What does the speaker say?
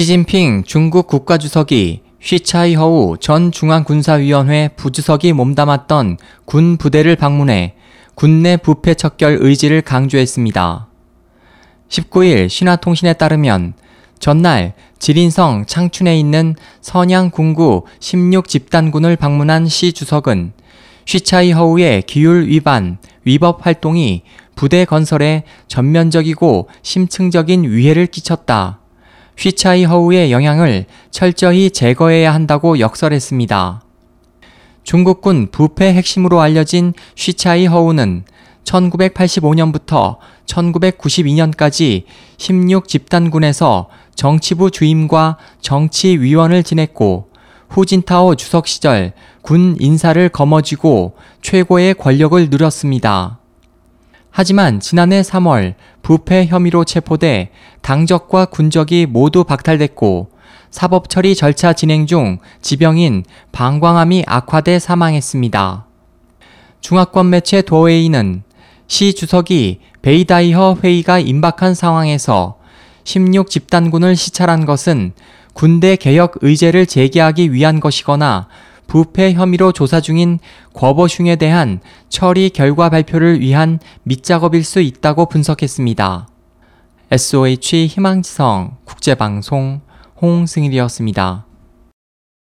시진핑 중국 국가주석이 쉬차이허우 전 중앙군사위원회 부주석이 몸담았던 군 부대를 방문해 군내 부패 척결 의지를 강조했습니다. 19일 신화통신에 따르면 전날 지린성 창춘에 있는 선양 군구 16집단군을 방문한 시 주석은 쉬차이허우의 기율 위반, 위법 활동이 부대 건설에 전면적이고 심층적인 위해를 끼쳤다. 쉬차이허우의 영향을 철저히 제거해야 한다고 역설했습니다. 중국군 부패 핵심으로 알려진 쉬차이허우는 1985년부터 1992년까지 16집단군에서 정치부 주임과 정치위원을 지냈고 후진타오 주석 시절 군 인사를 거머쥐고 최고의 권력을 누렸습니다. 하지만 지난해 3월 부패 혐의로 체포돼 당적과 군적이 모두 박탈됐고 사법 처리 절차 진행 중 지병인 방광암이 악화돼 사망했습니다. 중화권 매체 도웨이는 시 주석이 베이다이허 회의가 임박한 상황에서 16 집단군을 시찰한 것은 군대 개혁 의제를 제기하기 위한 것이거나 부패 혐의로 조사 중인 과보슝에 대한 처리 결과 발표를 위한 밑작업일 수 있다고 분석했습니다. SOH 희망지성 국제방송 홍승일이었습니다.